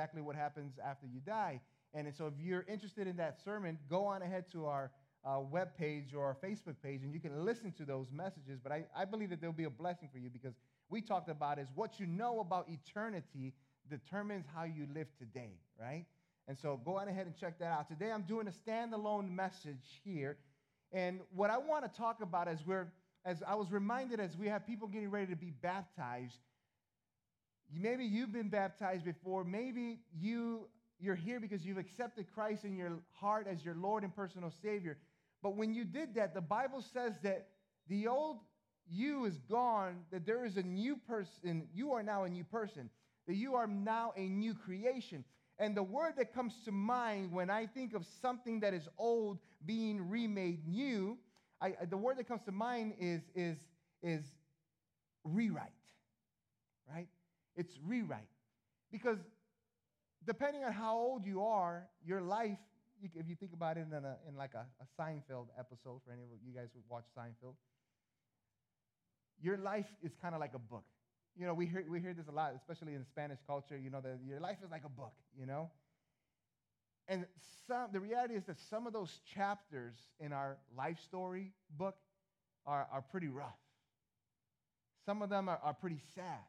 exactly what happens after you die. And so if you're interested in that sermon, go on ahead to our uh, web page or our Facebook page and you can listen to those messages. But I, I believe that there'll be a blessing for you because we talked about is what you know about eternity determines how you live today, right? And so go on ahead and check that out. Today I'm doing a standalone message here. And what I want to talk about as we're as I was reminded as we have people getting ready to be baptized, maybe you've been baptized before, maybe you you're here because you've accepted Christ in your heart as your Lord and personal Savior. But when you did that, the Bible says that the old you is gone, that there is a new person. You are now a new person, that you are now a new creation. And the word that comes to mind when I think of something that is old being remade new, I, the word that comes to mind is, is, is rewrite, right? It's rewrite. Because depending on how old you are, your life, if you think about it in, a, in like a, a Seinfeld episode, for any of you guys who watch Seinfeld, your life is kind of like a book. You know, we hear, we hear this a lot, especially in Spanish culture, you know, that your life is like a book, you know? And some, the reality is that some of those chapters in our life story book are, are pretty rough. Some of them are, are pretty sad.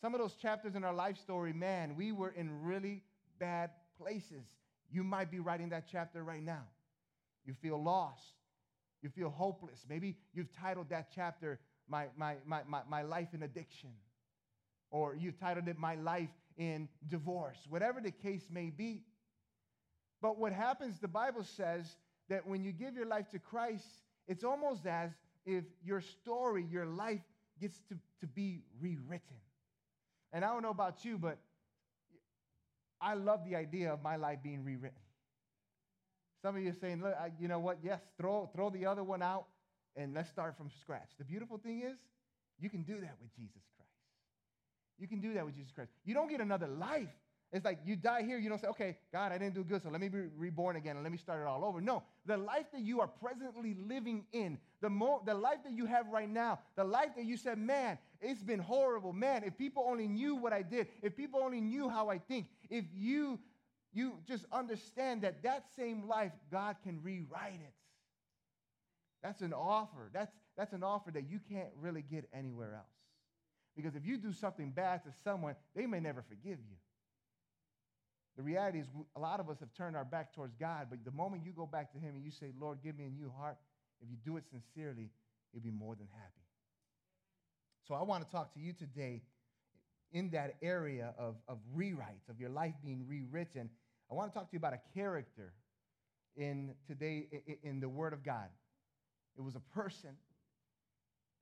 Some of those chapters in our life story, man, we were in really bad places. You might be writing that chapter right now. You feel lost. You feel hopeless. Maybe you've titled that chapter, My, my, my, my, my Life in Addiction. Or you've titled it, My Life in Divorce. Whatever the case may be. But what happens, the Bible says that when you give your life to Christ, it's almost as if your story, your life, gets to, to be rewritten. And I don't know about you, but I love the idea of my life being rewritten. Some of you are saying, look, I, you know what? Yes, throw, throw the other one out and let's start from scratch. The beautiful thing is, you can do that with Jesus Christ. You can do that with Jesus Christ. You don't get another life. It's like you die here, you don't say, okay, God, I didn't do good, so let me be reborn again and let me start it all over. No, the life that you are presently living in, the, mo- the life that you have right now, the life that you said, man, it's been horrible. Man, if people only knew what I did, if people only knew how I think, if you, you just understand that that same life, God can rewrite it. That's an offer. That's, that's an offer that you can't really get anywhere else. Because if you do something bad to someone, they may never forgive you. The reality is, a lot of us have turned our back towards God, but the moment you go back to Him and you say, Lord, give me a new heart, if you do it sincerely, you'll be more than happy. So I want to talk to you today in that area of, of rewrites, of your life being rewritten. I want to talk to you about a character in today in the Word of God. It was a person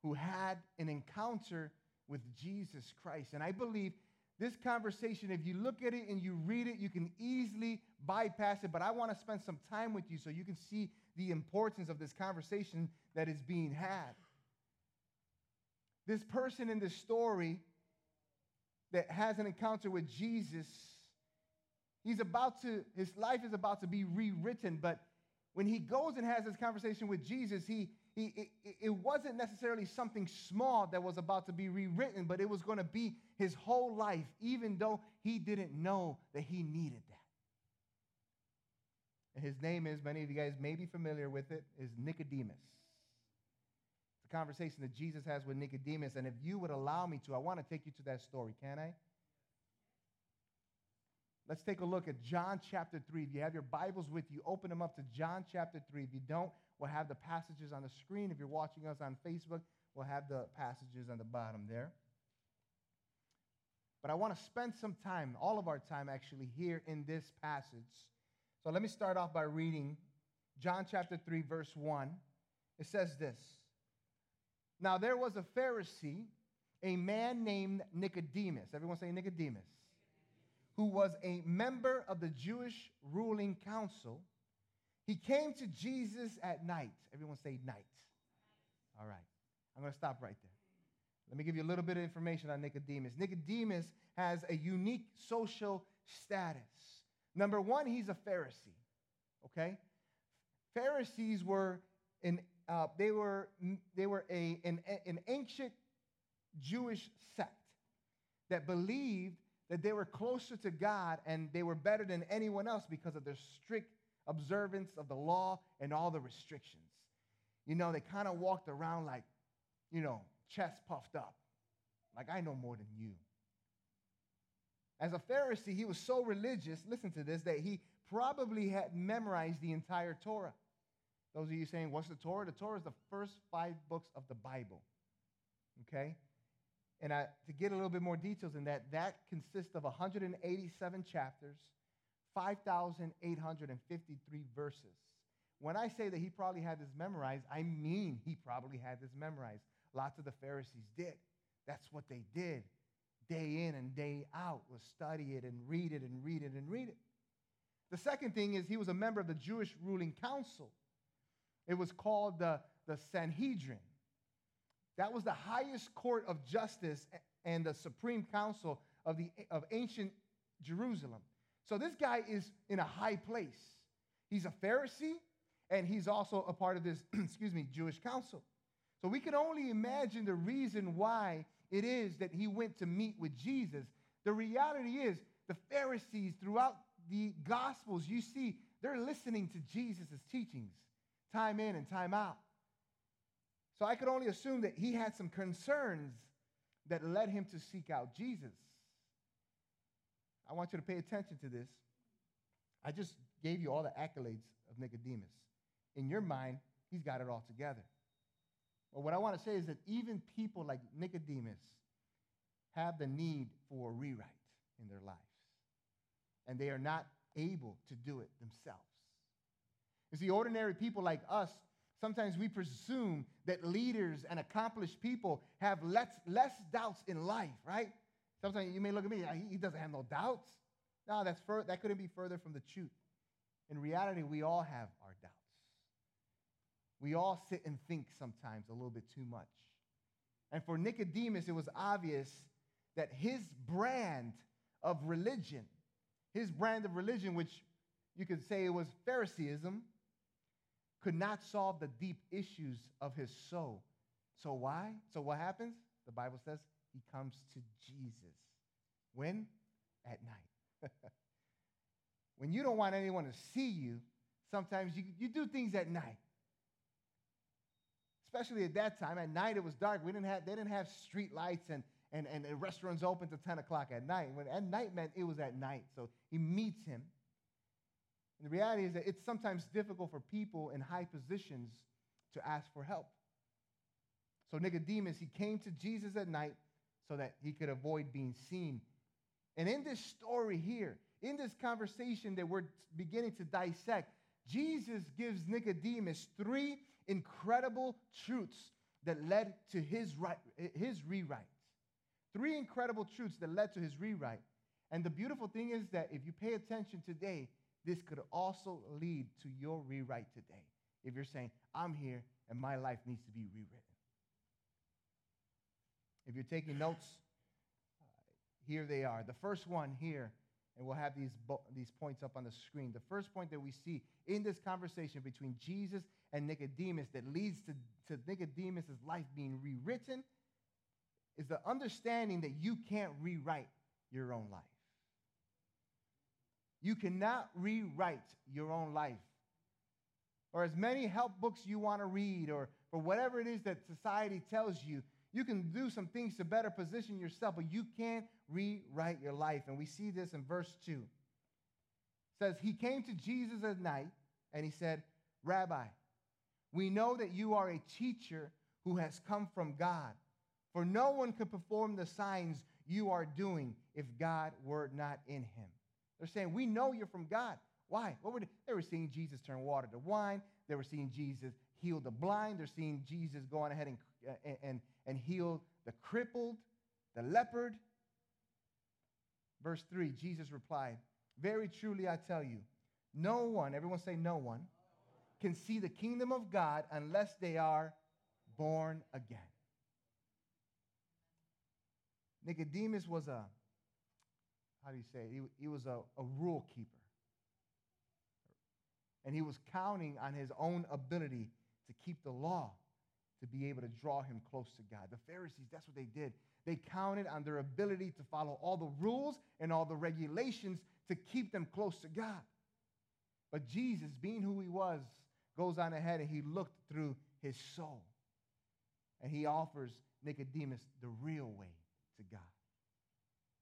who had an encounter with Jesus Christ. And I believe this conversation, if you look at it and you read it, you can easily bypass it. But I want to spend some time with you so you can see the importance of this conversation that is being had. This person in this story that has an encounter with Jesus, he's about to, his life is about to be rewritten. But when he goes and has this conversation with Jesus, he, he, it, it wasn't necessarily something small that was about to be rewritten, but it was going to be his whole life, even though he didn't know that he needed that. And his name is, many of you guys may be familiar with it, is Nicodemus. A conversation that Jesus has with Nicodemus. And if you would allow me to, I want to take you to that story, can I? Let's take a look at John chapter 3. If you have your Bibles with you, open them up to John chapter 3. If you don't, we'll have the passages on the screen. If you're watching us on Facebook, we'll have the passages on the bottom there. But I want to spend some time, all of our time actually, here in this passage. So let me start off by reading John chapter 3, verse 1. It says this Now there was a Pharisee, a man named Nicodemus. Everyone say Nicodemus who was a member of the Jewish ruling council, he came to Jesus at night. Everyone say night. All right. I'm going to stop right there. Let me give you a little bit of information on Nicodemus. Nicodemus has a unique social status. Number one, he's a Pharisee. Okay? Pharisees were in, uh, they were, they were a, an, an ancient Jewish sect that believed that they were closer to God and they were better than anyone else because of their strict observance of the law and all the restrictions. You know, they kind of walked around like, you know, chest puffed up, like I know more than you. As a Pharisee, he was so religious, listen to this, that he probably had memorized the entire Torah. Those of you saying, What's the Torah? The Torah is the first five books of the Bible. Okay? And I, to get a little bit more details in that, that consists of 187 chapters, 5,853 verses. When I say that he probably had this memorized, I mean he probably had this memorized. Lots of the Pharisees did. That's what they did. Day in and day out was study it and read it and read it and read it. The second thing is he was a member of the Jewish ruling council. It was called the, the Sanhedrin. That was the highest court of justice and the supreme council of, the, of ancient Jerusalem. So this guy is in a high place. He's a Pharisee, and he's also a part of this, excuse me, Jewish council. So we can only imagine the reason why it is that he went to meet with Jesus. The reality is, the Pharisees throughout the Gospels, you see, they're listening to Jesus' teachings time in and time out. So I could only assume that he had some concerns that led him to seek out Jesus. I want you to pay attention to this. I just gave you all the accolades of Nicodemus. In your mind, he's got it all together. But what I want to say is that even people like Nicodemus have the need for a rewrite in their lives, and they are not able to do it themselves. You see, ordinary people like us, sometimes we presume that leaders and accomplished people have less, less doubts in life, right? Sometimes you may look at me, he doesn't have no doubts. No, that's fur- that couldn't be further from the truth. In reality, we all have our doubts. We all sit and think sometimes a little bit too much. And for Nicodemus, it was obvious that his brand of religion, his brand of religion, which you could say it was Phariseeism, could not solve the deep issues of his soul. So why? So what happens? The Bible says he comes to Jesus. When? At night. when you don't want anyone to see you, sometimes you, you do things at night. Especially at that time. At night it was dark. We didn't have, they didn't have street lights and, and, and restaurants open till 10 o'clock at night. When at night meant it was at night. So he meets him. And the reality is that it's sometimes difficult for people in high positions to ask for help. So Nicodemus, he came to Jesus at night so that he could avoid being seen. And in this story here, in this conversation that we're beginning to dissect, Jesus gives Nicodemus three incredible truths that led to his, his rewrite. Three incredible truths that led to his rewrite. And the beautiful thing is that if you pay attention today, this could also lead to your rewrite today. If you're saying, I'm here and my life needs to be rewritten. If you're taking notes, uh, here they are. The first one here, and we'll have these, bo- these points up on the screen. The first point that we see in this conversation between Jesus and Nicodemus that leads to, to Nicodemus' life being rewritten is the understanding that you can't rewrite your own life. You cannot rewrite your own life. Or as many help books you want to read, or, or whatever it is that society tells you, you can do some things to better position yourself, but you can't rewrite your life. And we see this in verse 2. It says, He came to Jesus at night and he said, Rabbi, we know that you are a teacher who has come from God. For no one could perform the signs you are doing if God were not in him. They're saying, We know you're from God. Why? What were they? they were seeing Jesus turn water to wine. They were seeing Jesus heal the blind. They're seeing Jesus go on ahead and, uh, and, and heal the crippled, the leopard. Verse 3 Jesus replied, Very truly I tell you, no one, everyone say no one, can see the kingdom of God unless they are born again. Nicodemus was a how do you say, he, he was a, a rule keeper. And he was counting on his own ability to keep the law to be able to draw him close to God. The Pharisees, that's what they did. They counted on their ability to follow all the rules and all the regulations to keep them close to God. But Jesus, being who he was, goes on ahead and he looked through his soul. And he offers Nicodemus the real way to God.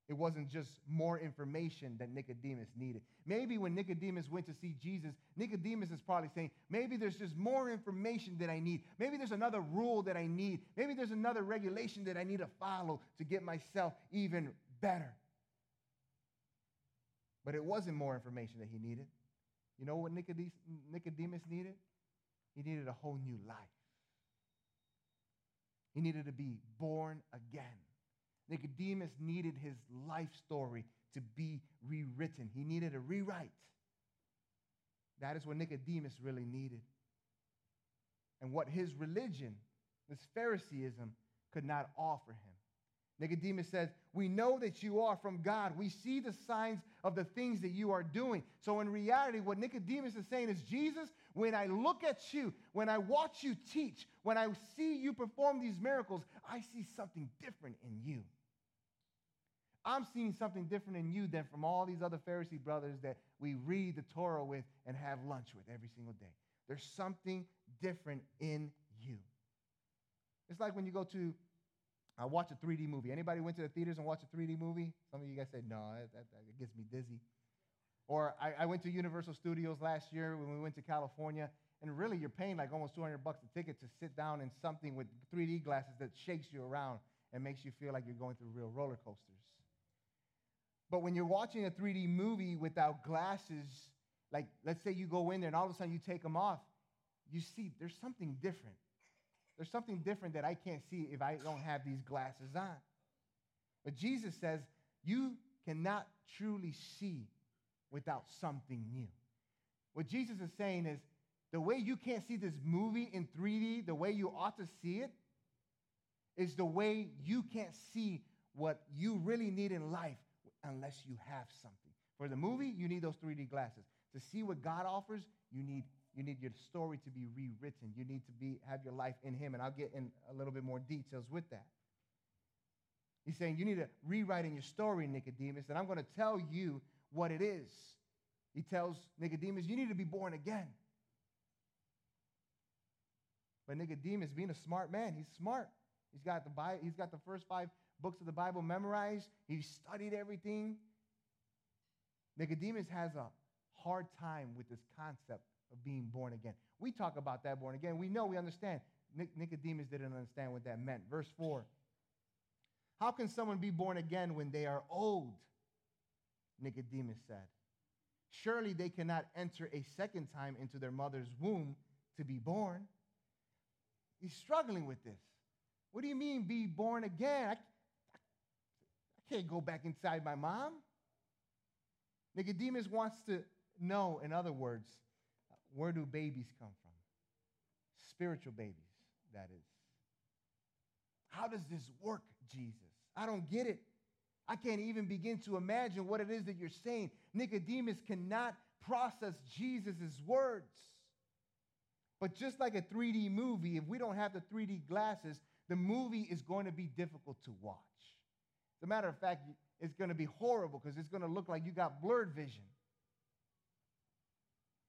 It wasn't just more information that Nicodemus needed. Maybe when Nicodemus went to see Jesus, Nicodemus is probably saying, maybe there's just more information that I need. Maybe there's another rule that I need. Maybe there's another regulation that I need to follow to get myself even better. But it wasn't more information that he needed. You know what Nicodemus needed? He needed a whole new life. He needed to be born again. Nicodemus needed his life story to be rewritten. He needed a rewrite. That is what Nicodemus really needed. And what his religion, this Phariseeism, could not offer him. Nicodemus says, We know that you are from God. We see the signs of the things that you are doing. So, in reality, what Nicodemus is saying is, Jesus, when I look at you, when I watch you teach, when I see you perform these miracles, I see something different in you. I'm seeing something different in you than from all these other Pharisee brothers that we read the Torah with and have lunch with every single day. There's something different in you. It's like when you go to I watch a 3D movie. Anybody went to the theaters and watched a 3D movie? Some of you guys said, no, that, that, that gets me dizzy. Or I, I, went to Universal Studios last year when we went to California, and really you're paying like almost 200 bucks a ticket to sit down in something with 3D glasses that shakes you around and makes you feel like you're going through real roller coasters. But when you're watching a 3D movie without glasses, like let's say you go in there and all of a sudden you take them off, you see there's something different. There's something different that I can't see if I don't have these glasses on. But Jesus says, You cannot truly see without something new. What Jesus is saying is, the way you can't see this movie in 3D, the way you ought to see it, is the way you can't see what you really need in life unless you have something. For the movie, you need those 3D glasses. To see what God offers, you need you need your story to be rewritten. You need to be, have your life in Him. And I'll get in a little bit more details with that. He's saying you need to rewrite in your story, Nicodemus, and I'm going to tell you what it is. He tells Nicodemus, you need to be born again. But Nicodemus, being a smart man, he's smart. He's got the he's got the first five books of the Bible memorized. He studied everything. Nicodemus has a hard time with this concept of being born again. We talk about that born again. We know, we understand. Nicodemus didn't understand what that meant. Verse 4 How can someone be born again when they are old? Nicodemus said. Surely they cannot enter a second time into their mother's womb to be born. He's struggling with this. What do you mean, be born again? I, can't go back inside my mom. Nicodemus wants to know, in other words, where do babies come from? Spiritual babies, that is. How does this work, Jesus? I don't get it. I can't even begin to imagine what it is that you're saying. Nicodemus cannot process Jesus' words. But just like a 3D movie, if we don't have the 3D glasses, the movie is going to be difficult to watch. As a matter of fact, it's going to be horrible because it's going to look like you got blurred vision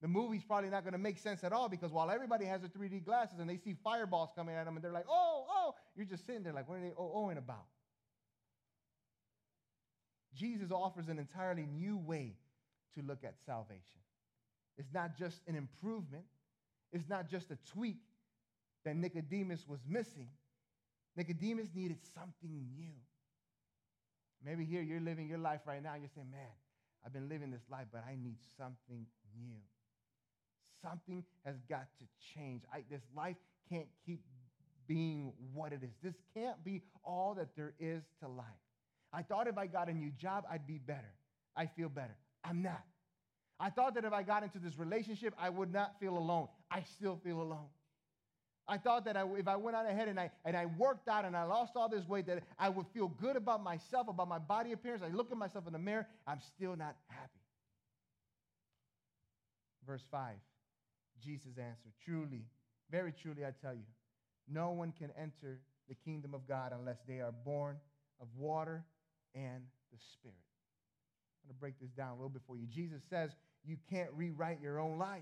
the movie's probably not going to make sense at all because while everybody has their 3D glasses and they see fireballs coming at them and they're like, oh, oh, you're just sitting there like, what are they oh-ohing about? Jesus offers an entirely new way to look at salvation. It's not just an improvement, it's not just a tweak that Nicodemus was missing. Nicodemus needed something new. Maybe here you're living your life right now, and you're saying, man, I've been living this life, but I need something new. Something has got to change. I, this life can't keep being what it is. This can't be all that there is to life. I thought if I got a new job, I'd be better. I feel better. I'm not. I thought that if I got into this relationship, I would not feel alone. I still feel alone. I thought that I, if I went on ahead and I, and I worked out and I lost all this weight, that I would feel good about myself, about my body appearance. I look at myself in the mirror, I'm still not happy. Verse 5 Jesus answered, Truly, very truly, I tell you, no one can enter the kingdom of God unless they are born of water and the Spirit. I'm going to break this down a little bit for you. Jesus says you can't rewrite your own life.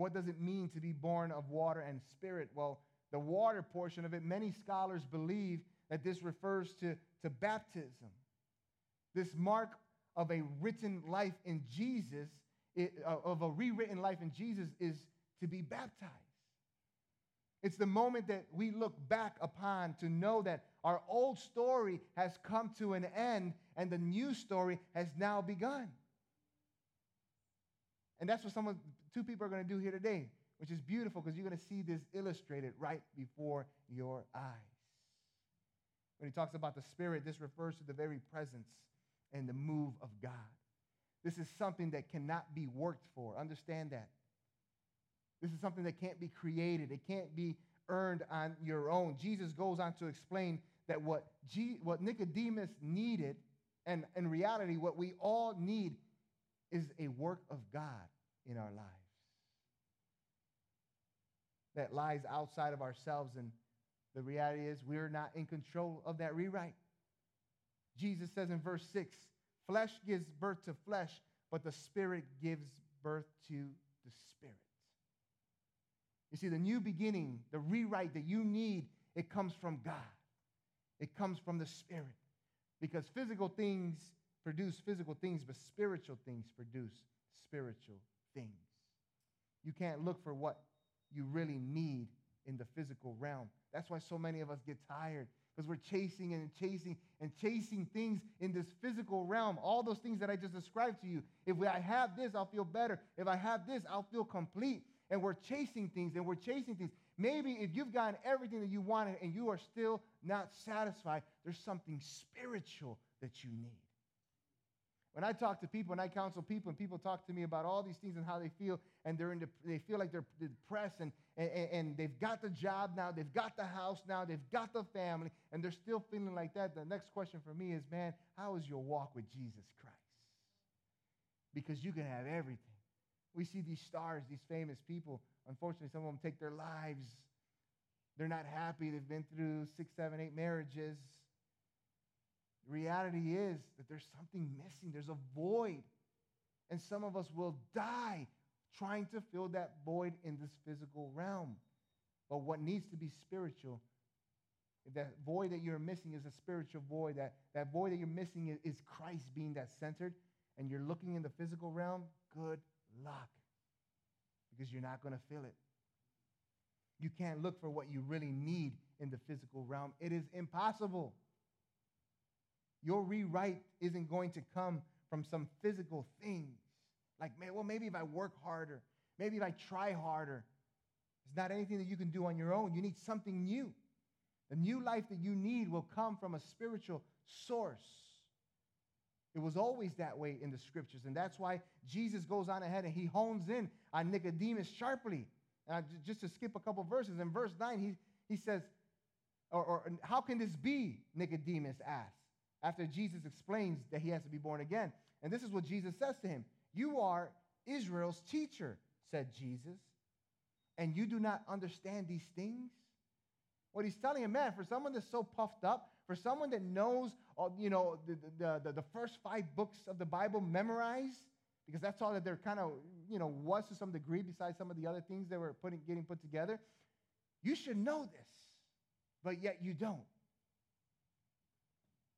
What does it mean to be born of water and spirit? Well, the water portion of it, many scholars believe that this refers to, to baptism. This mark of a written life in Jesus, it, uh, of a rewritten life in Jesus, is to be baptized. It's the moment that we look back upon to know that our old story has come to an end and the new story has now begun. And that's what some of two people are going to do here today, which is beautiful because you're going to see this illustrated right before your eyes. When he talks about the Spirit, this refers to the very presence and the move of God. This is something that cannot be worked for. Understand that. This is something that can't be created, it can't be earned on your own. Jesus goes on to explain that what, G, what Nicodemus needed, and in reality, what we all need, is a work of God in our lives that lies outside of ourselves. And the reality is, we're not in control of that rewrite. Jesus says in verse 6 flesh gives birth to flesh, but the Spirit gives birth to the Spirit. You see, the new beginning, the rewrite that you need, it comes from God. It comes from the Spirit. Because physical things produce physical things, but spiritual things produce spiritual things. You can't look for what you really need in the physical realm. That's why so many of us get tired because we're chasing and chasing and chasing things in this physical realm. All those things that I just described to you. If I have this, I'll feel better. If I have this, I'll feel complete. And we're chasing things and we're chasing things. Maybe if you've gotten everything that you wanted and you are still not satisfied, there's something spiritual that you need. When I talk to people and I counsel people and people talk to me about all these things and how they feel and they're in the, they feel like they're depressed and, and, and they've got the job now, they've got the house now, they've got the family, and they're still feeling like that, the next question for me is, man, how is your walk with Jesus Christ? Because you can have everything. We see these stars, these famous people. Unfortunately, some of them take their lives. They're not happy. They've been through six, seven, eight marriages. The reality is that there's something missing, there's a void. And some of us will die trying to fill that void in this physical realm. But what needs to be spiritual, that void that you're missing is a spiritual void. That, that void that you're missing is, is Christ being that centered, and you're looking in the physical realm, good luck. Because you're not going to fill it. You can't look for what you really need in the physical realm. It is impossible. Your rewrite isn't going to come from some physical things. Like, man, well, maybe if I work harder, maybe if I try harder. It's not anything that you can do on your own. You need something new. The new life that you need will come from a spiritual source. It was always that way in the scriptures. And that's why Jesus goes on ahead and he hones in on Nicodemus sharply. And just to skip a couple verses, in verse 9, he, he says, or, or how can this be? Nicodemus asked after Jesus explains that he has to be born again. And this is what Jesus says to him You are Israel's teacher, said Jesus, and you do not understand these things? What he's telling him, man, for someone that's so puffed up, for someone that knows, uh, you know, the, the, the, the first five books of the Bible memorized, because that's all that they're kind of, you know, was to some degree, besides some of the other things that were putting, getting put together. You should know this, but yet you don't.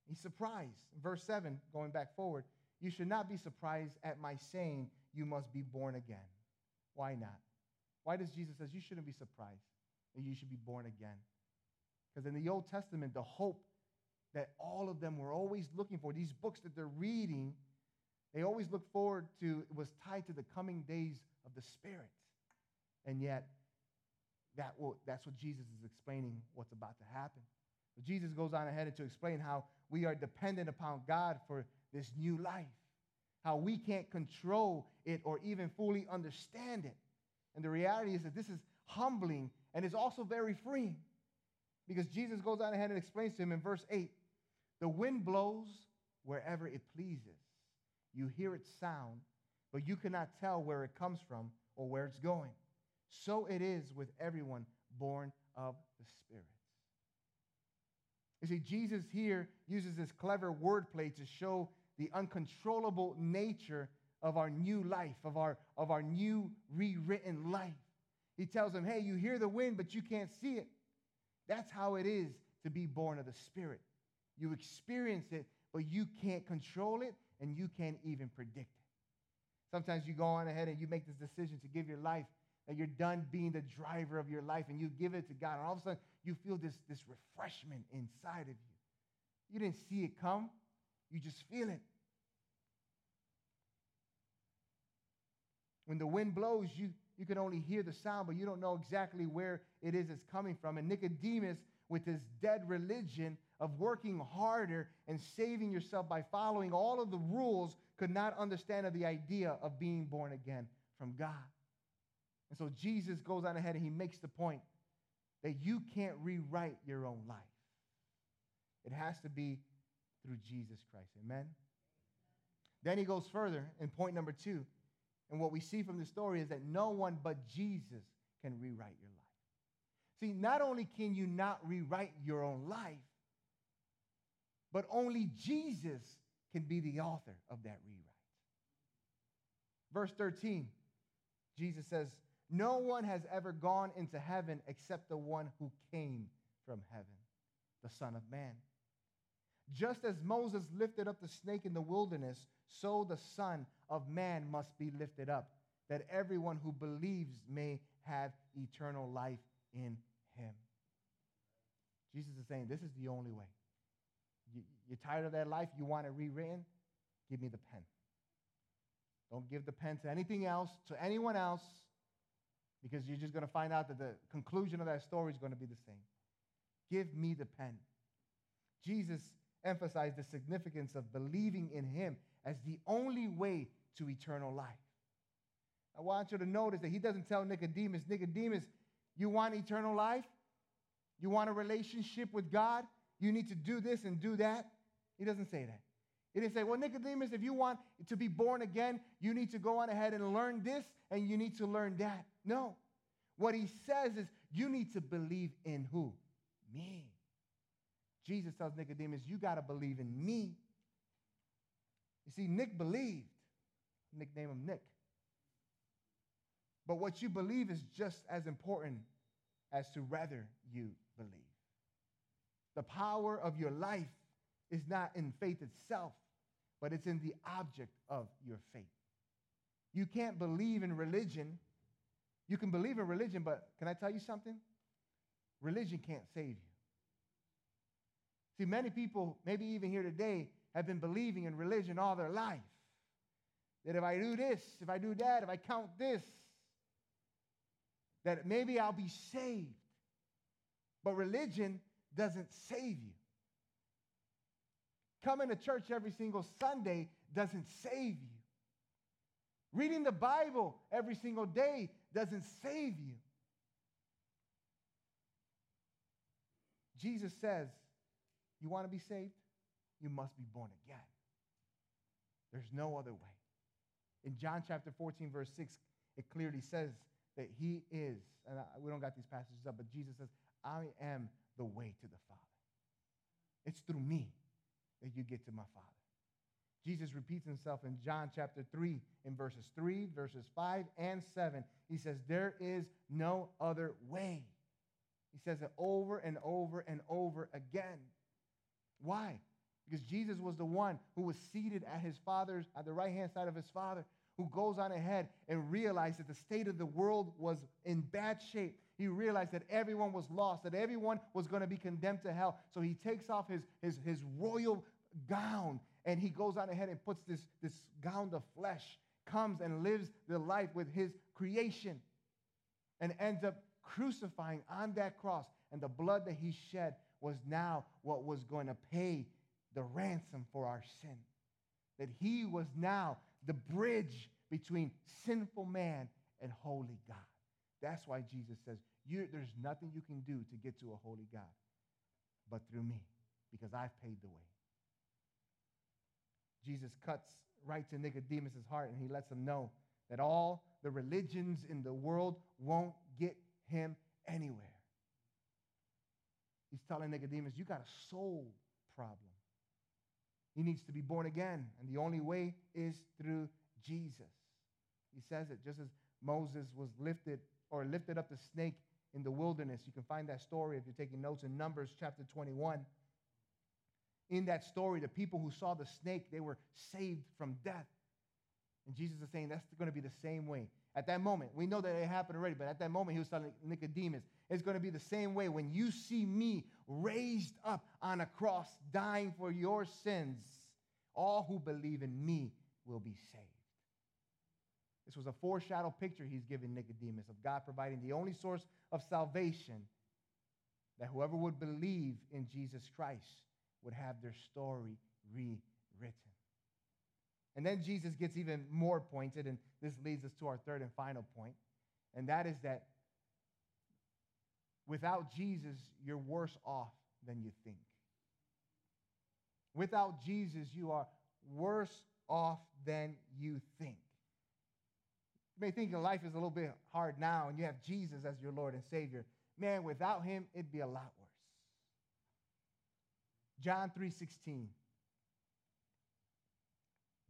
He's surprised. Verse 7, going back forward, you should not be surprised at my saying you must be born again. Why not? Why does Jesus says you shouldn't be surprised that you should be born again? Because in the Old Testament, the hope that all of them were always looking for, these books that they're reading, they always look forward to, it was tied to the coming days of the Spirit. And yet, that will, that's what Jesus is explaining what's about to happen. Jesus goes on ahead to explain how we are dependent upon God for this new life, how we can't control it or even fully understand it. And the reality is that this is humbling and is also very freeing because Jesus goes on ahead and explains to him in verse 8 the wind blows wherever it pleases. You hear its sound, but you cannot tell where it comes from or where it's going. So it is with everyone born of the Spirit. You see, Jesus here uses this clever wordplay to show the uncontrollable nature of our new life, of our, of our new rewritten life. He tells them, hey, you hear the wind, but you can't see it. That's how it is to be born of the Spirit. You experience it, but you can't control it and you can't even predict it. Sometimes you go on ahead and you make this decision to give your life, that you're done being the driver of your life, and you give it to God. And all of a sudden, you feel this, this refreshment inside of you. You didn't see it come, you just feel it. When the wind blows, you, you can only hear the sound, but you don't know exactly where it is it's coming from. And Nicodemus, with his dead religion of working harder and saving yourself by following all of the rules, could not understand the idea of being born again from God. And so Jesus goes on ahead and he makes the point that you can't rewrite your own life. It has to be through Jesus Christ. Amen? Then he goes further in point number two. And what we see from the story is that no one but Jesus can rewrite your life. See, not only can you not rewrite your own life, but only Jesus can be the author of that rewrite. Verse 13, Jesus says, No one has ever gone into heaven except the one who came from heaven, the Son of Man. Just as Moses lifted up the snake in the wilderness, so the Son of Man must be lifted up, that everyone who believes may have eternal life in him. Jesus is saying, This is the only way. You, are tired of that life? You want it rewritten? Give me the pen. Don't give the pen to anything else, to anyone else, because you're just going to find out that the conclusion of that story is going to be the same. Give me the pen. Jesus emphasized the significance of believing in him as the only way to eternal life. I want you to notice that he doesn't tell Nicodemus, Nicodemus, you want eternal life? You want a relationship with God? You need to do this and do that? He doesn't say that. He didn't say, well, Nicodemus, if you want to be born again, you need to go on ahead and learn this and you need to learn that. No. What he says is, you need to believe in who? Me. Jesus tells Nicodemus, you got to believe in me. You see, Nick believed. Nickname him Nick. But what you believe is just as important as to whether you believe. The power of your life is not in faith itself, but it's in the object of your faith. You can't believe in religion. You can believe in religion, but can I tell you something? Religion can't save you. See, many people, maybe even here today, have been believing in religion all their life. That if I do this, if I do that, if I count this, that maybe I'll be saved. But religion doesn't save you. Coming to church every single Sunday doesn't save you. Reading the Bible every single day doesn't save you. Jesus says, You want to be saved? You must be born again. There's no other way. In John chapter 14, verse 6, it clearly says that He is, and we don't got these passages up, but Jesus says, I am the way to the Father. It's through me that you get to my Father. Jesus repeats himself in John chapter 3, in verses 3, verses 5, and 7. He says, There is no other way. He says it over and over and over again. Why? Because Jesus was the one who was seated at his father's, at the right hand side of his father, who goes on ahead and realized that the state of the world was in bad shape. He realized that everyone was lost, that everyone was going to be condemned to hell. So he takes off his, his, his royal gown and he goes on ahead and puts this, this gown of flesh, comes and lives the life with his creation, and ends up crucifying on that cross. And the blood that he shed was now what was going to pay the ransom for our sin. That he was now the bridge between sinful man and holy God. That's why Jesus says, There's nothing you can do to get to a holy God but through me, because I've paid the way. Jesus cuts right to Nicodemus' heart and he lets him know that all the religions in the world won't get him anywhere. He's telling Nicodemus, you got a soul problem. He needs to be born again, and the only way is through Jesus. He says it just as Moses was lifted or lifted up the snake in the wilderness. You can find that story if you're taking notes in Numbers chapter 21. In that story, the people who saw the snake, they were saved from death. And Jesus is saying that's going to be the same way. At that moment, we know that it happened already, but at that moment, he was telling Nicodemus, it's going to be the same way when you see me raised up on a cross, dying for your sins. All who believe in me will be saved. This was a foreshadow picture he's giving Nicodemus of God providing the only source of salvation that whoever would believe in Jesus Christ would have their story rewritten. And then Jesus gets even more pointed, and this leads us to our third and final point, and that is that without Jesus, you're worse off than you think. Without Jesus, you are worse off than you think. You may think your life is a little bit hard now and you have Jesus as your Lord and Savior. Man, without him, it'd be a lot worse. John 3:16.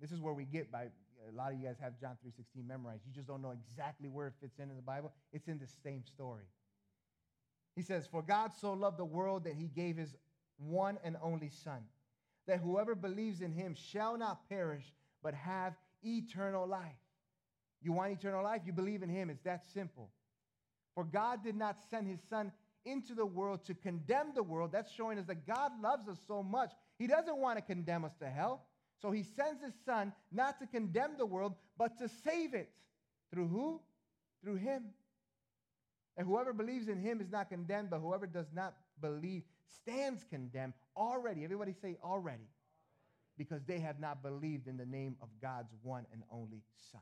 This is where we get by a lot of you guys have John 3:16 memorized. You just don't know exactly where it fits in in the Bible. It's in the same story. He says, "For God so loved the world that he gave his one and only son, that whoever believes in him shall not perish but have eternal life." You want eternal life? You believe in him. It's that simple. For God did not send his son into the world to condemn the world. That's showing us that God loves us so much. He doesn't want to condemn us to hell. So he sends his son not to condemn the world, but to save it. Through who? Through him. And whoever believes in him is not condemned, but whoever does not believe stands condemned already. Everybody say already. Because they have not believed in the name of God's one and only Son.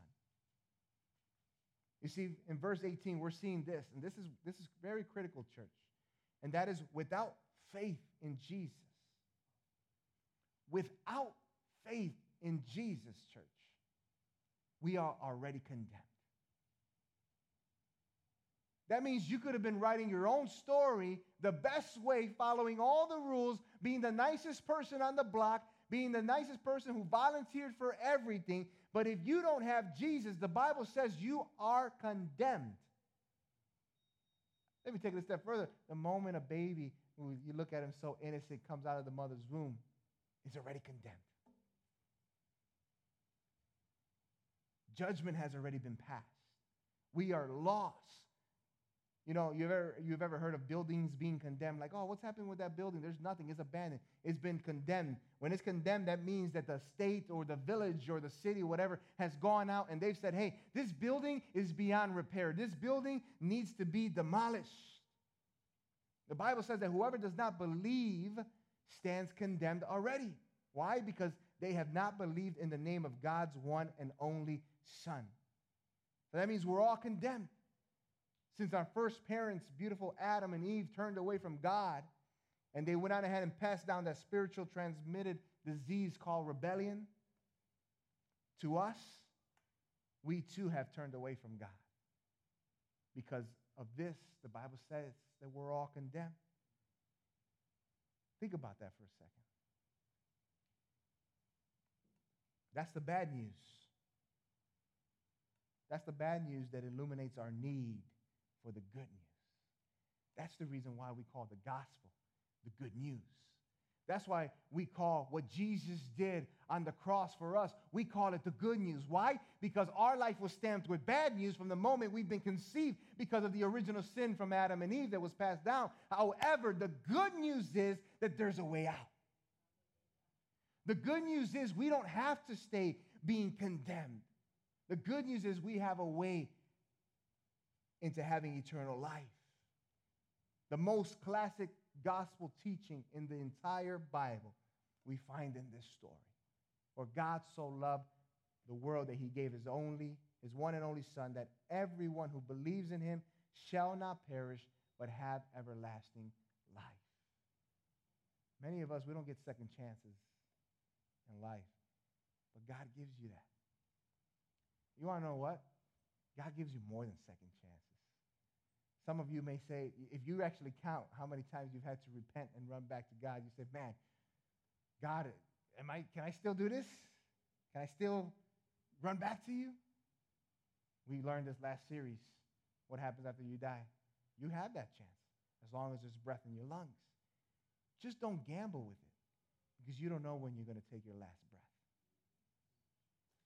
You see, in verse 18, we're seeing this, and this is, this is very critical, church. And that is without faith in Jesus. Without faith in Jesus, church, we are already condemned. That means you could have been writing your own story the best way, following all the rules, being the nicest person on the block, being the nicest person who volunteered for everything, but if you don't have Jesus, the Bible says you are condemned. Let me take it a step further. The moment a baby, you look at him so innocent, comes out of the mother's womb, is already condemned. Judgment has already been passed. We are lost you know, you've ever, you've ever heard of buildings being condemned, like, oh, what's happening with that building? There's nothing, it's abandoned. It's been condemned. When it's condemned, that means that the state or the village or the city, whatever, has gone out and they've said, hey, this building is beyond repair. This building needs to be demolished. The Bible says that whoever does not believe stands condemned already. Why? Because they have not believed in the name of God's one and only Son. So that means we're all condemned. Since our first parents, beautiful Adam and Eve, turned away from God and they went on ahead and passed down that spiritual transmitted disease called rebellion to us, we too have turned away from God. Because of this, the Bible says that we're all condemned. Think about that for a second. That's the bad news. That's the bad news that illuminates our need for the good news. That's the reason why we call the gospel the good news. That's why we call what Jesus did on the cross for us, we call it the good news. Why? Because our life was stamped with bad news from the moment we've been conceived because of the original sin from Adam and Eve that was passed down. However, the good news is that there's a way out. The good news is we don't have to stay being condemned. The good news is we have a way into having eternal life. The most classic gospel teaching in the entire Bible we find in this story. For God so loved the world that he gave his only, his one and only Son, that everyone who believes in him shall not perish, but have everlasting life. Many of us, we don't get second chances in life, but God gives you that. You want to know what? God gives you more than second chances. Some of you may say, if you actually count how many times you've had to repent and run back to God, you say, man, God, am I, can I still do this? Can I still run back to you? We learned this last series. What happens after you die? You have that chance as long as there's breath in your lungs. Just don't gamble with it because you don't know when you're going to take your last breath.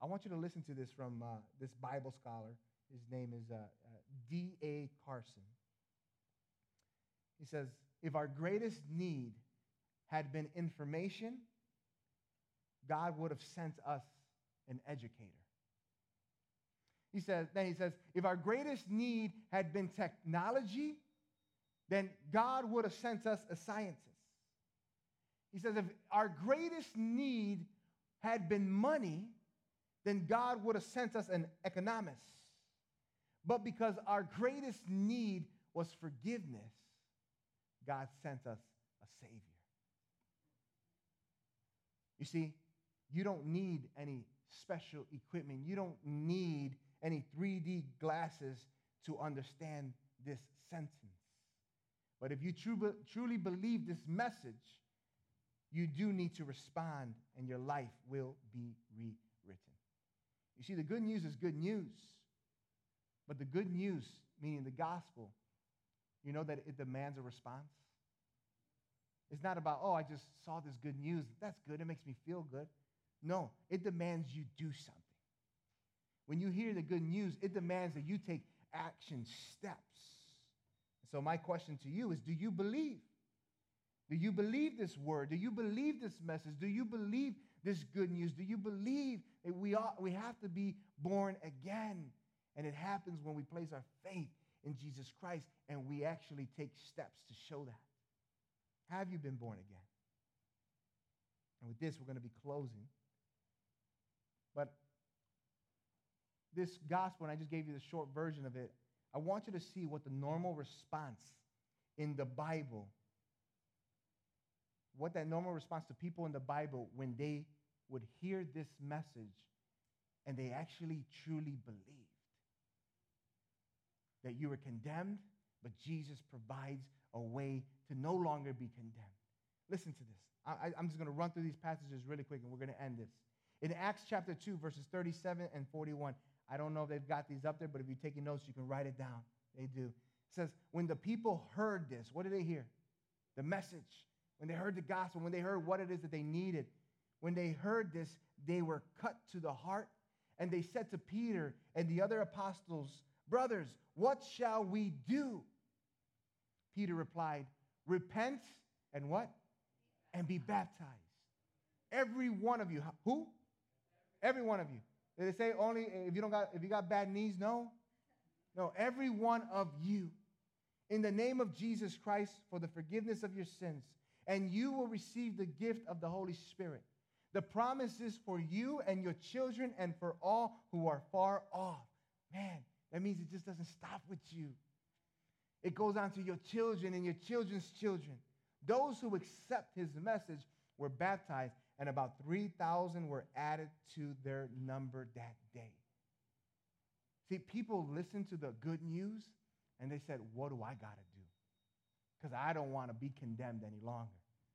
I want you to listen to this from uh, this Bible scholar. His name is uh, uh, D.A. Carson. He says, If our greatest need had been information, God would have sent us an educator. He says, then he says, if our greatest need had been technology, then God would have sent us a scientist. He says, if our greatest need had been money, then God would have sent us an economist. But because our greatest need was forgiveness, God sent us a Savior. You see, you don't need any special equipment. You don't need any 3D glasses to understand this sentence. But if you tru- truly believe this message, you do need to respond and your life will be rewritten. You see, the good news is good news. But the good news, meaning the gospel, you know that it demands a response? It's not about, oh, I just saw this good news. That's good. It makes me feel good. No, it demands you do something. When you hear the good news, it demands that you take action steps. So, my question to you is do you believe? Do you believe this word? Do you believe this message? Do you believe this good news? Do you believe that we, ought, we have to be born again? And it happens when we place our faith in Jesus Christ and we actually take steps to show that. Have you been born again? And with this, we're going to be closing. But this gospel, and I just gave you the short version of it, I want you to see what the normal response in the Bible, what that normal response to people in the Bible when they would hear this message and they actually truly believed that you were condemned, but Jesus provides a way to no longer be condemned. Listen to this. I, am just going to run through these passages really quick and we're going to end this. In Acts chapter 2, verses 37 and 41, I don't know if they've got these up there, but if you're taking notes, you can write it down. They do. It says, When the people heard this, what did they hear? The message. When they heard the gospel, when they heard what it is that they needed, when they heard this, they were cut to the heart. And they said to Peter and the other apostles, Brothers, what shall we do? Peter replied, Repent and what? And be baptized. Every one of you. Who? Every one of you. Did they say only if you don't got if you got bad knees? No. No, every one of you. In the name of Jesus Christ for the forgiveness of your sins, and you will receive the gift of the Holy Spirit. The promise is for you and your children and for all who are far off. Man, that means it just doesn't stop with you. It goes on to your children and your children's children. Those who accept his message were baptized, and about 3,000 were added to their number that day. See, people listened to the good news and they said, What do I got to do? Because I don't want to be condemned any longer.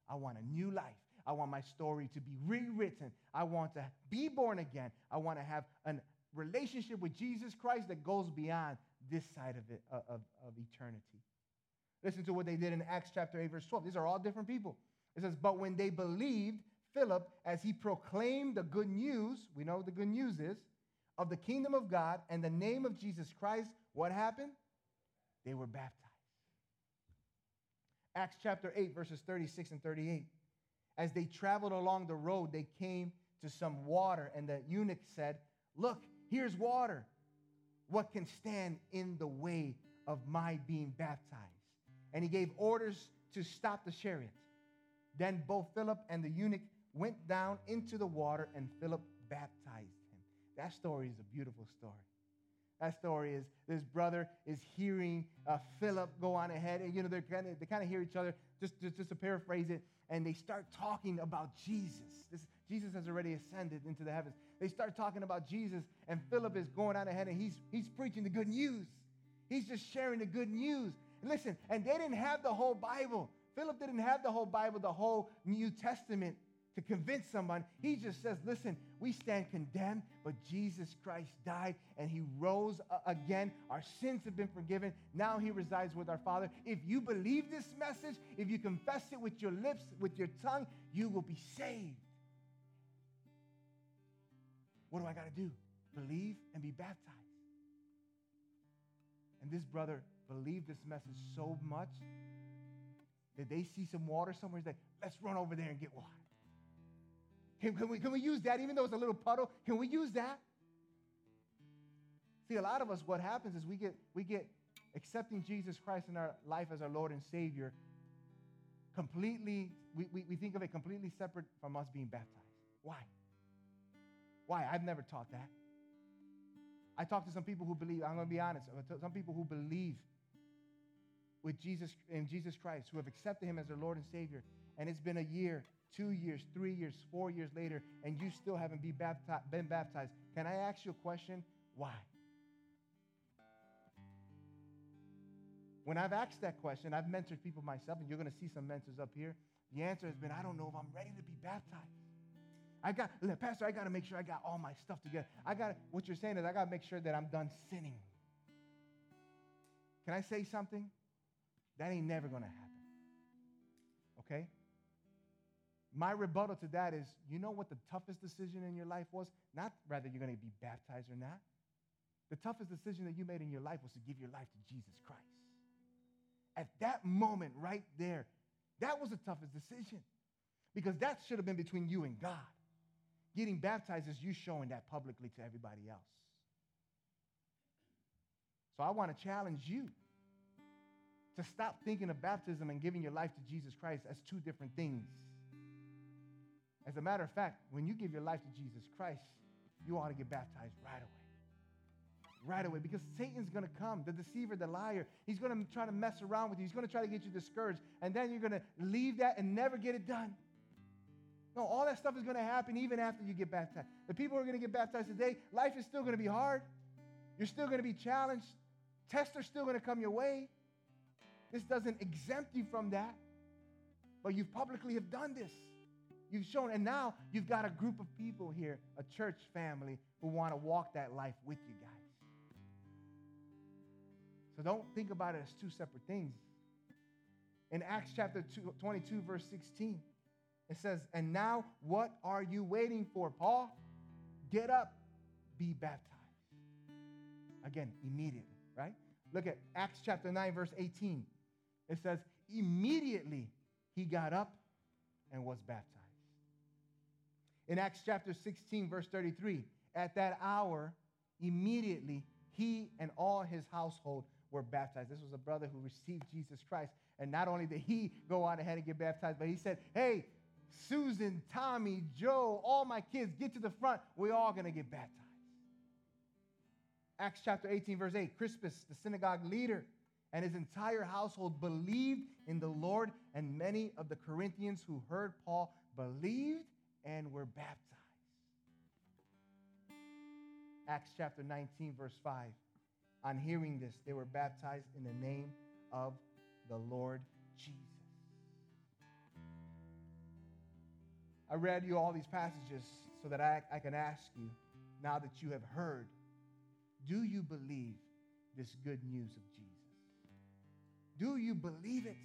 I want a new life. I want my story to be rewritten. I want to be born again. I want to have a relationship with Jesus Christ that goes beyond this side of, it, uh, of, of eternity. Listen to what they did in Acts chapter 8, verse 12. These are all different people. It says, But when they believed Philip as he proclaimed the good news, we know the good news is, of the kingdom of God and the name of Jesus Christ, what happened? They were baptized. Acts chapter 8, verses 36 and 38. As they traveled along the road, they came to some water, and the eunuch said, Look, here's water. What can stand in the way of my being baptized? And he gave orders to stop the chariot. Then both Philip and the eunuch went down into the water, and Philip baptized him. That story is a beautiful story. That story is this brother is hearing uh, Philip go on ahead, and you know they're kind of they kind of hear each other. Just, just just to paraphrase it, and they start talking about Jesus. This, Jesus has already ascended into the heavens. They start talking about Jesus, and Philip is going on ahead, and he's he's preaching the good news. He's just sharing the good news. Listen, and they didn't have the whole Bible. Philip didn't have the whole Bible, the whole New Testament to convince someone. He just says, listen, we stand condemned, but Jesus Christ died and he rose again. Our sins have been forgiven. Now he resides with our Father. If you believe this message, if you confess it with your lips, with your tongue, you will be saved. What do I got to do? Believe and be baptized. And this brother believed this message so much that they see some water somewhere. He's like, let's run over there and get water. Can, can, we, can we use that, even though it's a little puddle? Can we use that? See, a lot of us, what happens is we get, we get accepting Jesus Christ in our life as our Lord and Savior completely, we, we, we think of it completely separate from us being baptized. Why? Why? I've never taught that. I talked to some people who believe, I'm going to be honest, some people who believe with Jesus in Jesus Christ, who have accepted him as their Lord and Savior, and it's been a year, two years, three years, four years later, and you still haven't be baptized, been baptized. Can I ask you a question? Why? When I've asked that question, I've mentored people myself, and you're going to see some mentors up here. The answer has been, I don't know if I'm ready to be baptized. I got, Pastor, I got to make sure I got all my stuff together. I got what you're saying is I got to make sure that I'm done sinning. Can I say something? That ain't never going to happen. Okay? My rebuttal to that is you know what the toughest decision in your life was? Not whether you're going to be baptized or not. The toughest decision that you made in your life was to give your life to Jesus Christ. At that moment, right there, that was the toughest decision because that should have been between you and God. Getting baptized is you showing that publicly to everybody else. So I want to challenge you to stop thinking of baptism and giving your life to Jesus Christ as two different things. As a matter of fact, when you give your life to Jesus Christ, you ought to get baptized right away. Right away, because Satan's going to come, the deceiver, the liar. He's going to try to mess around with you. He's going to try to get you discouraged. And then you're going to leave that and never get it done. No, all that stuff is going to happen even after you get baptized. The people who are going to get baptized today, life is still going to be hard. You're still going to be challenged. Tests are still going to come your way. This doesn't exempt you from that. But you've publicly have done this. You've shown, and now you've got a group of people here, a church family, who want to walk that life with you guys. So don't think about it as two separate things. In Acts chapter 22, verse 16, it says, And now what are you waiting for, Paul? Get up, be baptized. Again, immediately, right? Look at Acts chapter 9, verse 18. It says, immediately he got up and was baptized. In Acts chapter 16, verse 33, at that hour, immediately he and all his household were baptized. This was a brother who received Jesus Christ. And not only did he go on ahead and get baptized, but he said, Hey, Susan, Tommy, Joe, all my kids, get to the front. We're all going to get baptized. Acts chapter 18, verse 8, Crispus, the synagogue leader, and his entire household believed in the Lord, and many of the Corinthians who heard Paul believed and were baptized. Acts chapter 19, verse 5. On hearing this, they were baptized in the name of the Lord Jesus. I read you all these passages so that I, I can ask you, now that you have heard, do you believe this good news of Jesus? Do you believe it?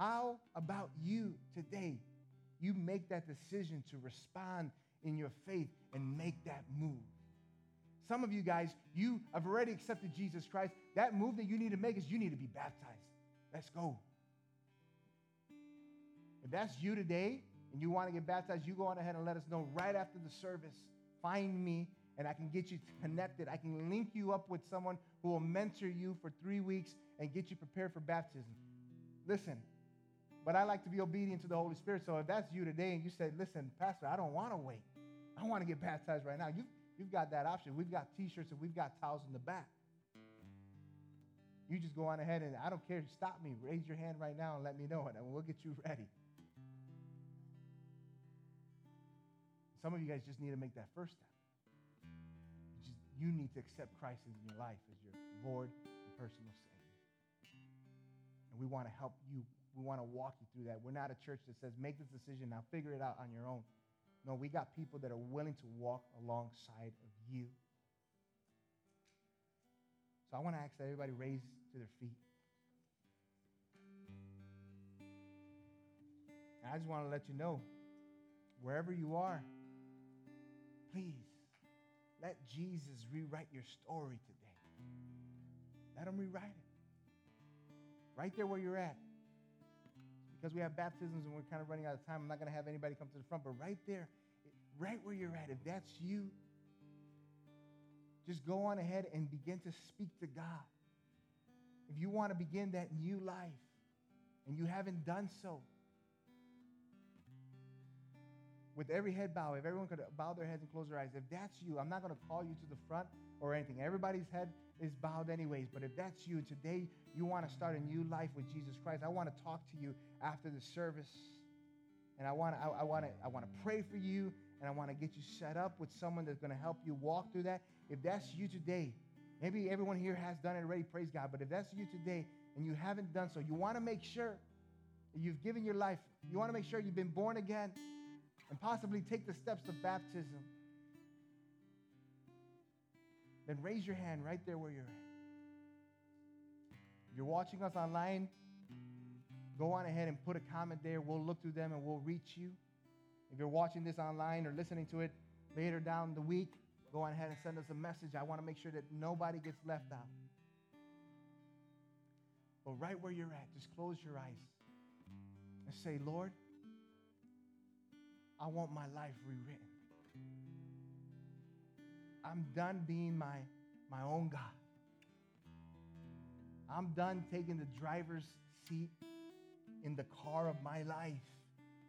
How about you today? You make that decision to respond in your faith and make that move. Some of you guys, you have already accepted Jesus Christ. That move that you need to make is you need to be baptized. Let's go. If that's you today and you want to get baptized, you go on ahead and let us know right after the service. Find me and I can get you connected. I can link you up with someone who will mentor you for three weeks and get you prepared for baptism. Listen, but I like to be obedient to the Holy Spirit. So if that's you today and you say, listen, Pastor, I don't want to wait. I want to get baptized right now. You've, you've got that option. We've got t shirts and we've got towels in the back. You just go on ahead and I don't care. Stop me. Raise your hand right now and let me know it, and we'll get you ready. Some of you guys just need to make that first step. you need to accept Christ in your life as your Lord and personal Savior. And we want to help you. We want to walk you through that. We're not a church that says, make this decision now, figure it out on your own. No, we got people that are willing to walk alongside of you. So I want to ask that everybody raise to their feet. And I just want to let you know, wherever you are, please let Jesus rewrite your story today. Let him rewrite it. Right there where you're at. Because we have baptisms and we're kind of running out of time, I'm not going to have anybody come to the front, but right there, right where you're at, if that's you, just go on ahead and begin to speak to God. If you want to begin that new life and you haven't done so, with every head bow, if everyone could bow their heads and close their eyes, if that's you, I'm not going to call you to the front or anything. Everybody's head is bowed anyways, but if that's you, today you want to start a new life with Jesus Christ, I want to talk to you after the service. And I want to, I, I want to, I want to pray for you, and I want to get you set up with someone that's going to help you walk through that. If that's you today, maybe everyone here has done it already, praise God. But if that's you today and you haven't done so, you want to make sure you've given your life. You want to make sure you've been born again and possibly take the steps of baptism, then raise your hand right there where you're at. If you're watching us online, go on ahead and put a comment there. We'll look through them and we'll reach you. If you're watching this online or listening to it later down the week, go on ahead and send us a message. I want to make sure that nobody gets left out. But right where you're at, just close your eyes and say, Lord, I want my life rewritten. I'm done being my, my own God. I'm done taking the driver's seat in the car of my life,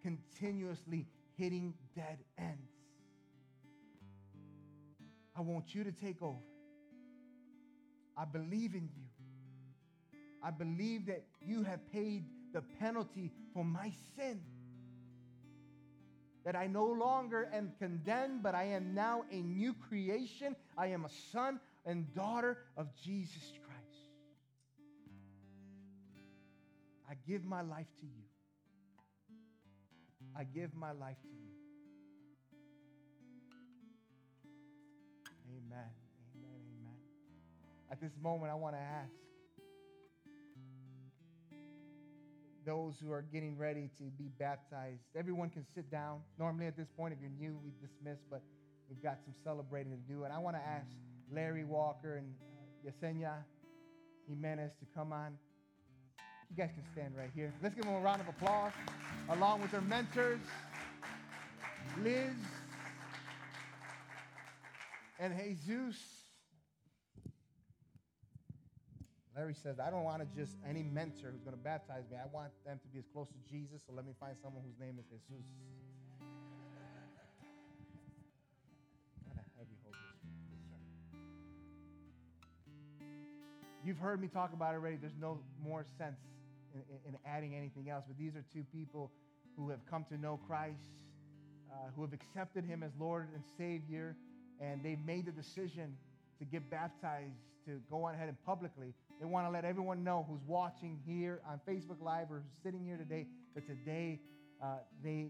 continuously hitting dead ends. I want you to take over. I believe in you. I believe that you have paid the penalty for my sin that I no longer am condemned, but I am now a new creation. I am a son and daughter of Jesus Christ. I give my life to you. I give my life to you. Amen. Amen. Amen. At this moment, I want to ask those who are getting ready to be baptized. Everyone can sit down. Normally, at this point, if you're new, we dismiss, but we've got some celebrating to do. And I want to ask Larry Walker and uh, Yesenia Jimenez to come on. You guys can stand right here. Let's give them a round of applause, along with their mentors, Liz and Jesus. Larry says, I don't want to just any mentor who's going to baptize me. I want them to be as close to Jesus, so let me find someone whose name is Jesus. You've heard me talk about it already. There's no more sense in, in, in adding anything else, but these are two people who have come to know Christ, uh, who have accepted him as Lord and Savior, and they've made the decision to get baptized, to go on ahead and publicly they want to let everyone know who's watching here on Facebook Live or who's sitting here today that today uh, they,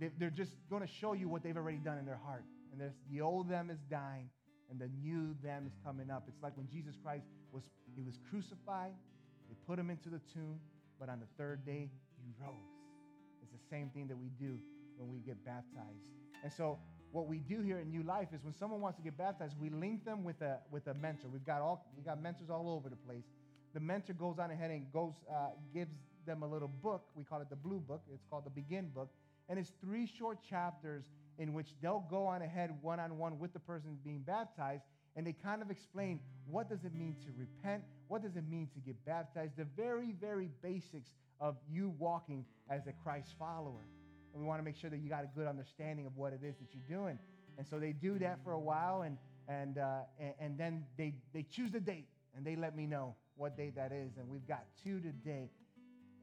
they, are just going to show you what they've already done in their heart. And there's, the old them is dying and the new them is coming up. It's like when Jesus Christ was, he was crucified, they put him into the tomb, but on the third day, he rose. It's the same thing that we do when we get baptized. And so what we do here in New Life is when someone wants to get baptized, we link them with a with a mentor. We've got all we've got mentors all over the place. The mentor goes on ahead and goes uh, gives them a little book. We call it the Blue Book. It's called the Begin Book, and it's three short chapters in which they'll go on ahead one on one with the person being baptized, and they kind of explain what does it mean to repent, what does it mean to get baptized, the very very basics of you walking as a Christ follower. And we want to make sure that you got a good understanding of what it is that you're doing. And so they do that for a while, and, and, uh, and, and then they, they choose a date, and they let me know what date that is. And we've got two today.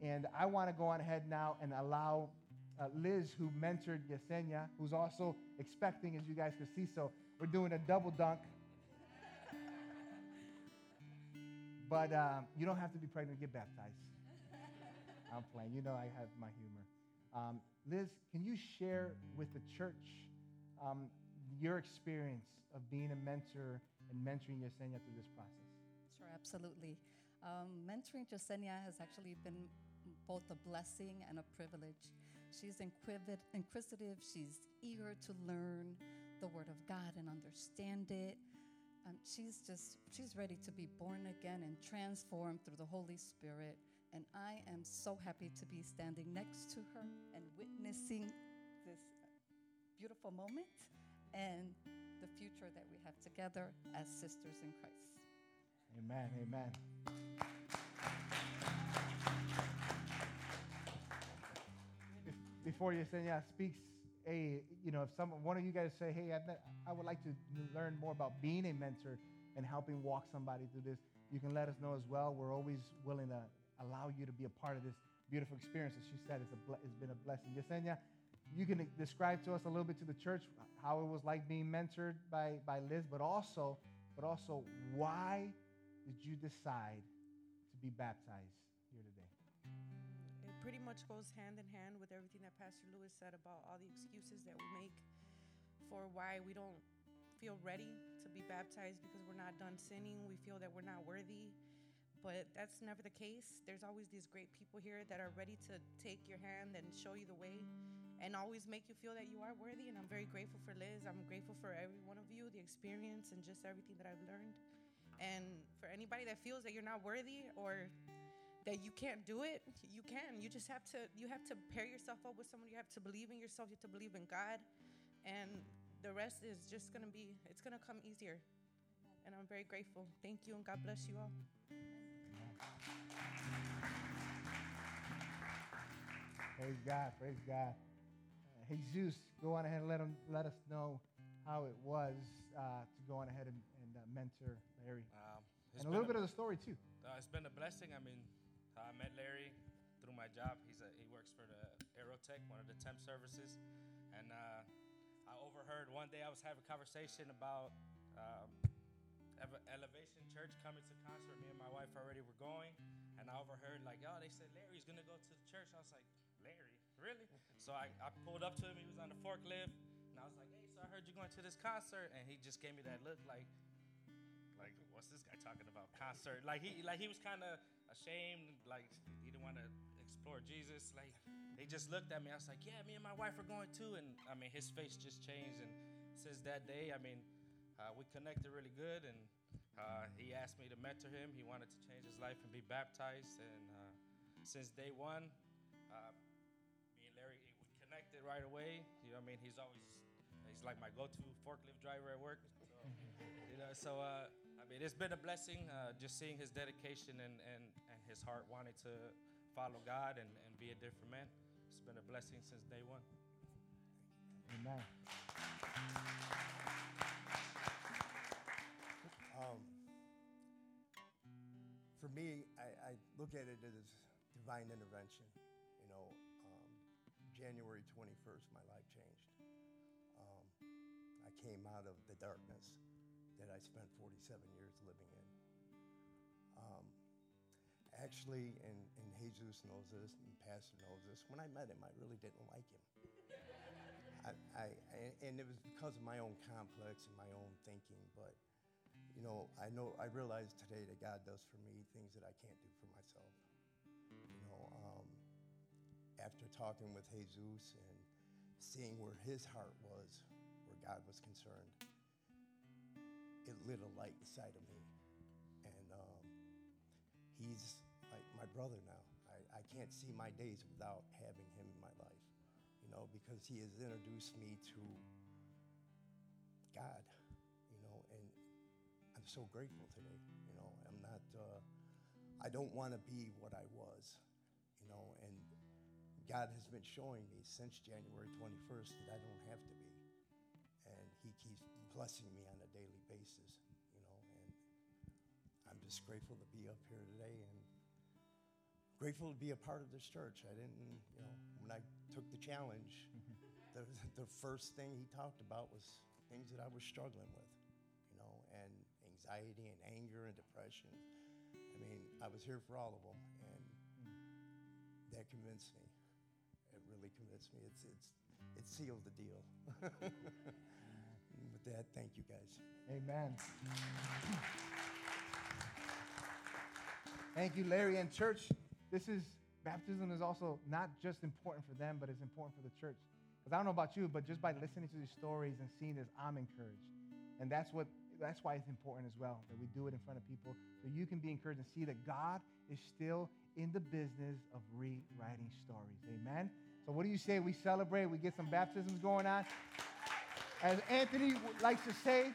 And I want to go on ahead now and allow uh, Liz, who mentored Yesenia, who's also expecting, as you guys can see. So we're doing a double dunk. But um, you don't have to be pregnant to get baptized. I'm playing. You know I have my humor. Um, Liz, can you share with the church um, your experience of being a mentor and mentoring Yesenia through this process? Sure, absolutely. Um, mentoring Yesenia has actually been both a blessing and a privilege. She's inquisitive, she's eager to learn the Word of God and understand it. Um, she's just, she's ready to be born again and transformed through the Holy Spirit. And I am so happy to be standing next to her and witnessing this beautiful moment and the future that we have together as sisters in Christ. Amen. Amen. Before Yesenia speaks, a you know, if some one of you guys say, "Hey, I would like to learn more about being a mentor and helping walk somebody through this," you can let us know as well. We're always willing to allow you to be a part of this beautiful experience. As she said, it's, a it's been a blessing. Yesenia, you can describe to us a little bit to the church how it was like being mentored by, by Liz, but also, but also why did you decide to be baptized here today? It pretty much goes hand in hand with everything that Pastor Luis said about all the excuses that we make for why we don't feel ready to be baptized because we're not done sinning. We feel that we're not worthy but that's never the case. There's always these great people here that are ready to take your hand and show you the way and always make you feel that you are worthy. And I'm very grateful for Liz. I'm grateful for every one of you, the experience, and just everything that I've learned. And for anybody that feels that you're not worthy or that you can't do it, you can. You just have to you have to pair yourself up with someone. You have to believe in yourself. You have to believe in God. And the rest is just gonna be it's gonna come easier. And I'm very grateful. Thank you and God bless you all. Praise God, praise God. Uh, Jesus, go on ahead and let, him, let us know how it was uh, to go on ahead and, and uh, mentor Larry. Um, and a little a, bit of the story, too. Uh, it's been a blessing. I mean, I met Larry through my job. He's a, he works for the Aerotek, one of the temp services. And uh, I overheard one day I was having a conversation about um, Elevation Church coming to concert. Me and my wife already were going, and I overheard like, oh, they said Larry's gonna go to the church. I was like, Larry, really? so I, I pulled up to him. He was on the forklift, and I was like, hey, so I heard you're going to this concert, and he just gave me that look like, like, what's this guy talking about concert? Like he, like he was kind of ashamed, like he didn't want to explore Jesus. Like he just looked at me. I was like, yeah, me and my wife are going too, and I mean, his face just changed, and since that day, I mean uh, we connected really good, and uh, he asked me to mentor him. He wanted to change his life and be baptized. And uh, since day one, we connected right away. You know, I mean, he's always he's like my go-to forklift driver at work. So, you know, so uh, I mean, it's been a blessing uh, just seeing his dedication and, and, and his heart wanting to follow God and, and be a different man. It's been a blessing since day one. Amen. for me, I, I, look at it as divine intervention. You know, um, January 21st, my life changed. Um, I came out of the darkness that I spent 47 years living in. Um, actually, and, and Jesus knows this, and Pastor knows this, when I met him, I really didn't like him. I, I, and it was because of my own complex and my own thinking, but you know, I know, I realize today that God does for me things that I can't do for myself. After talking with Jesus and seeing where his heart was, where God was concerned, it lit a light inside of me. And um, he's like my brother now. I, I can't see my days without having him in my life, you know, because he has introduced me to God you know, and I'm so grateful today. You know, I'm not, uh, I don't want to be what I was, you know, and God has been showing me since January 21st that I don't have to be. And He keeps blessing me on a daily basis, you know, and I'm just grateful to be up here today and grateful to be a part of this church. I didn't, you know, when I took the challenge, mm-hmm. the, the first thing he talked about was things that I was struggling with, you know, and anxiety and anger and depression. I mean, I was here for all of them, and mm. that convinced me. It really convinced me. It's it's it sealed the deal. With that, thank you guys. Amen. Thank you, Larry. And church, this is baptism is also not just important for them, but it's important for the church. Because I don't know about you, but just by listening to these stories and seeing this, I'm encouraged. And that's what that's why it's important as well that we do it in front of people so you can be encouraged and see that God is still in the business of rewriting stories. Amen. So what do you say? We celebrate, we get some baptisms going on. As Anthony likes to say,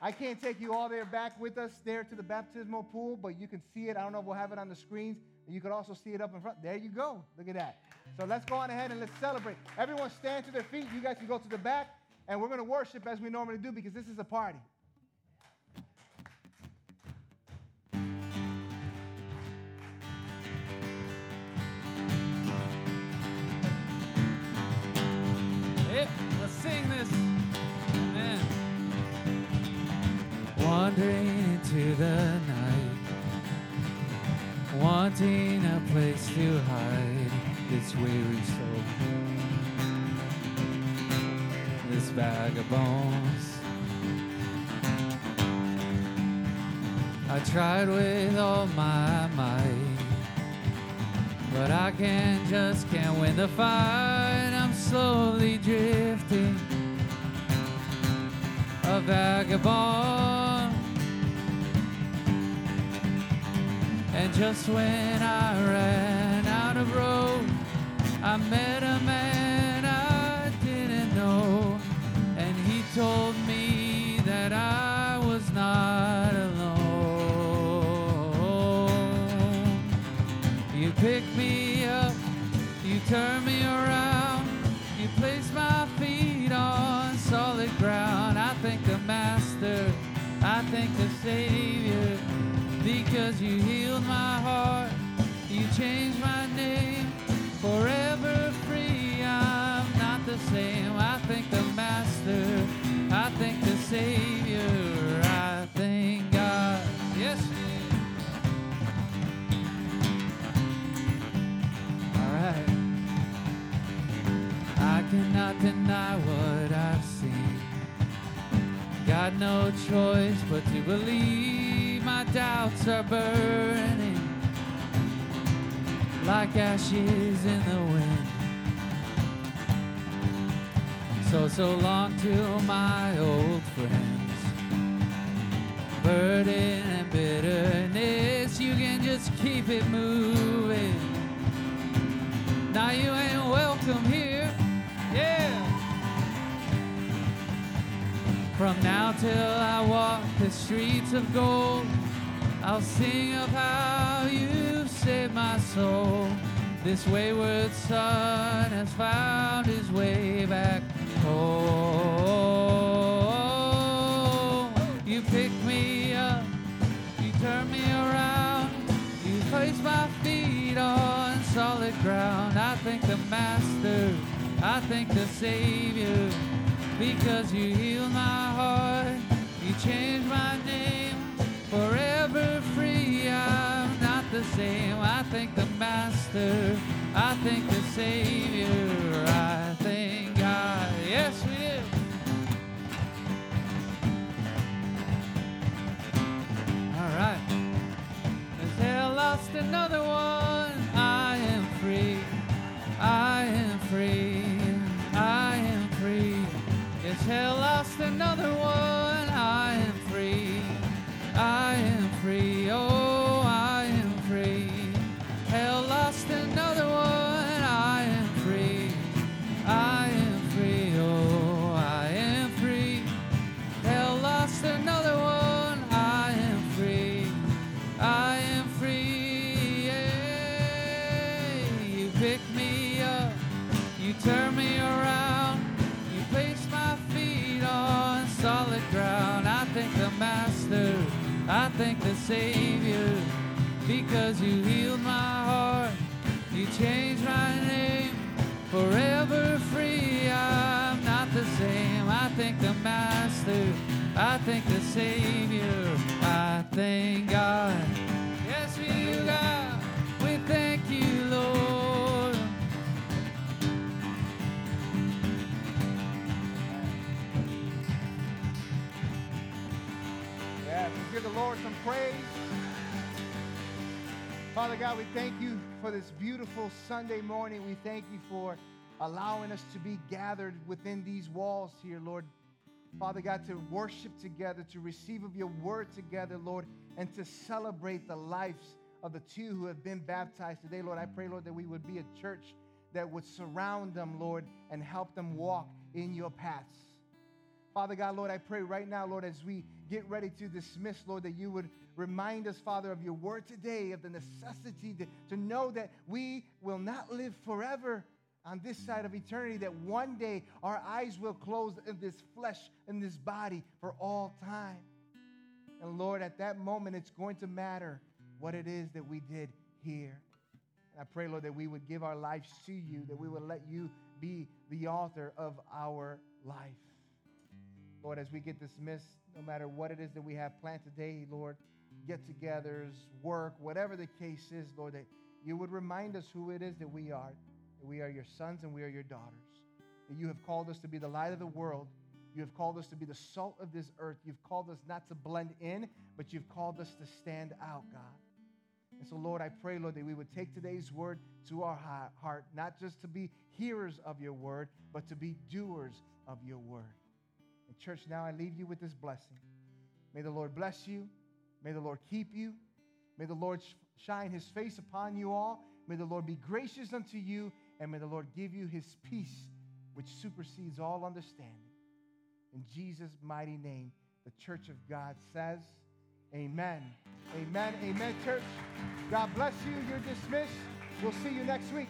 I can't take you all there back with us there to the baptismal pool, but you can see it. I don't know if we'll have it on the screens. You could also see it up in front. There you go. Look at that. So let's go on ahead and let's celebrate. Everyone stand to their feet. You guys can go to the back, and we're going to worship as we normally do because this is a party. Sing this. Wandering into the night, wanting a place to hide this weary soul, this vagabonds. I tried with all my might. But I can't just can't win the fight. I'm slowly drifting, a vagabond. And just when I ran out of road, doubts are burning like ashes in the wind. So, so long to my old friends. Burden and bitterness, you can just keep it moving. Now you ain't welcome here. Yeah. From now till I walk the streets of gold, I'll sing of how you saved my soul. This wayward son has found his way back home. You pick me up, you turn me around, you place my feet on solid ground. I thank the Master, I thank the Savior, because you healed my heart, you changed my name, forever free. I'm not the same. I thank the Master, I thank the Savior, I thank God. Yes, we do. All right. Has hell lost another one? I am free. I am free. I am free. Has hell lost another one? Savior. Because you healed my heart. You changed my name. Forever free. I'm not the same. I thank the Master. I thank the Savior. I thank God. Lord some praise. Father God, we thank you for this beautiful Sunday morning. We thank you for allowing us to be gathered within these walls here, Lord. Father God, to worship together, to receive of your word together, Lord, and to celebrate the lives of the two who have been baptized today, Lord. I pray, Lord, that we would be a church that would surround them, Lord, and help them walk in your paths. Father God, Lord, I pray right now, Lord, as we get ready to dismiss, Lord, that you would remind us, Father, of your word today, of the necessity to, to know that we will not live forever on this side of eternity, that one day our eyes will close in this flesh, in this body for all time. And Lord, at that moment, it's going to matter what it is that we did here. And I pray, Lord, that we would give our lives to you, that we would let you be the author of our life. Lord, as we get dismissed, no matter what it is that we have planned today, Lord, get togethers, work, whatever the case is, Lord, that you would remind us who it is that we are, that we are your sons and we are your daughters, that you have called us to be the light of the world. You have called us to be the salt of this earth. You've called us not to blend in, but you've called us to stand out, God. And so, Lord, I pray, Lord, that we would take today's word to our heart, not just to be hearers of your word, but to be doers of your word. And, church, now I leave you with this blessing. May the Lord bless you. May the Lord keep you. May the Lord shine his face upon you all. May the Lord be gracious unto you. And may the Lord give you his peace, which supersedes all understanding. In Jesus' mighty name, the church of God says, Amen. Amen. Amen, church. God bless you. You're dismissed. We'll see you next week.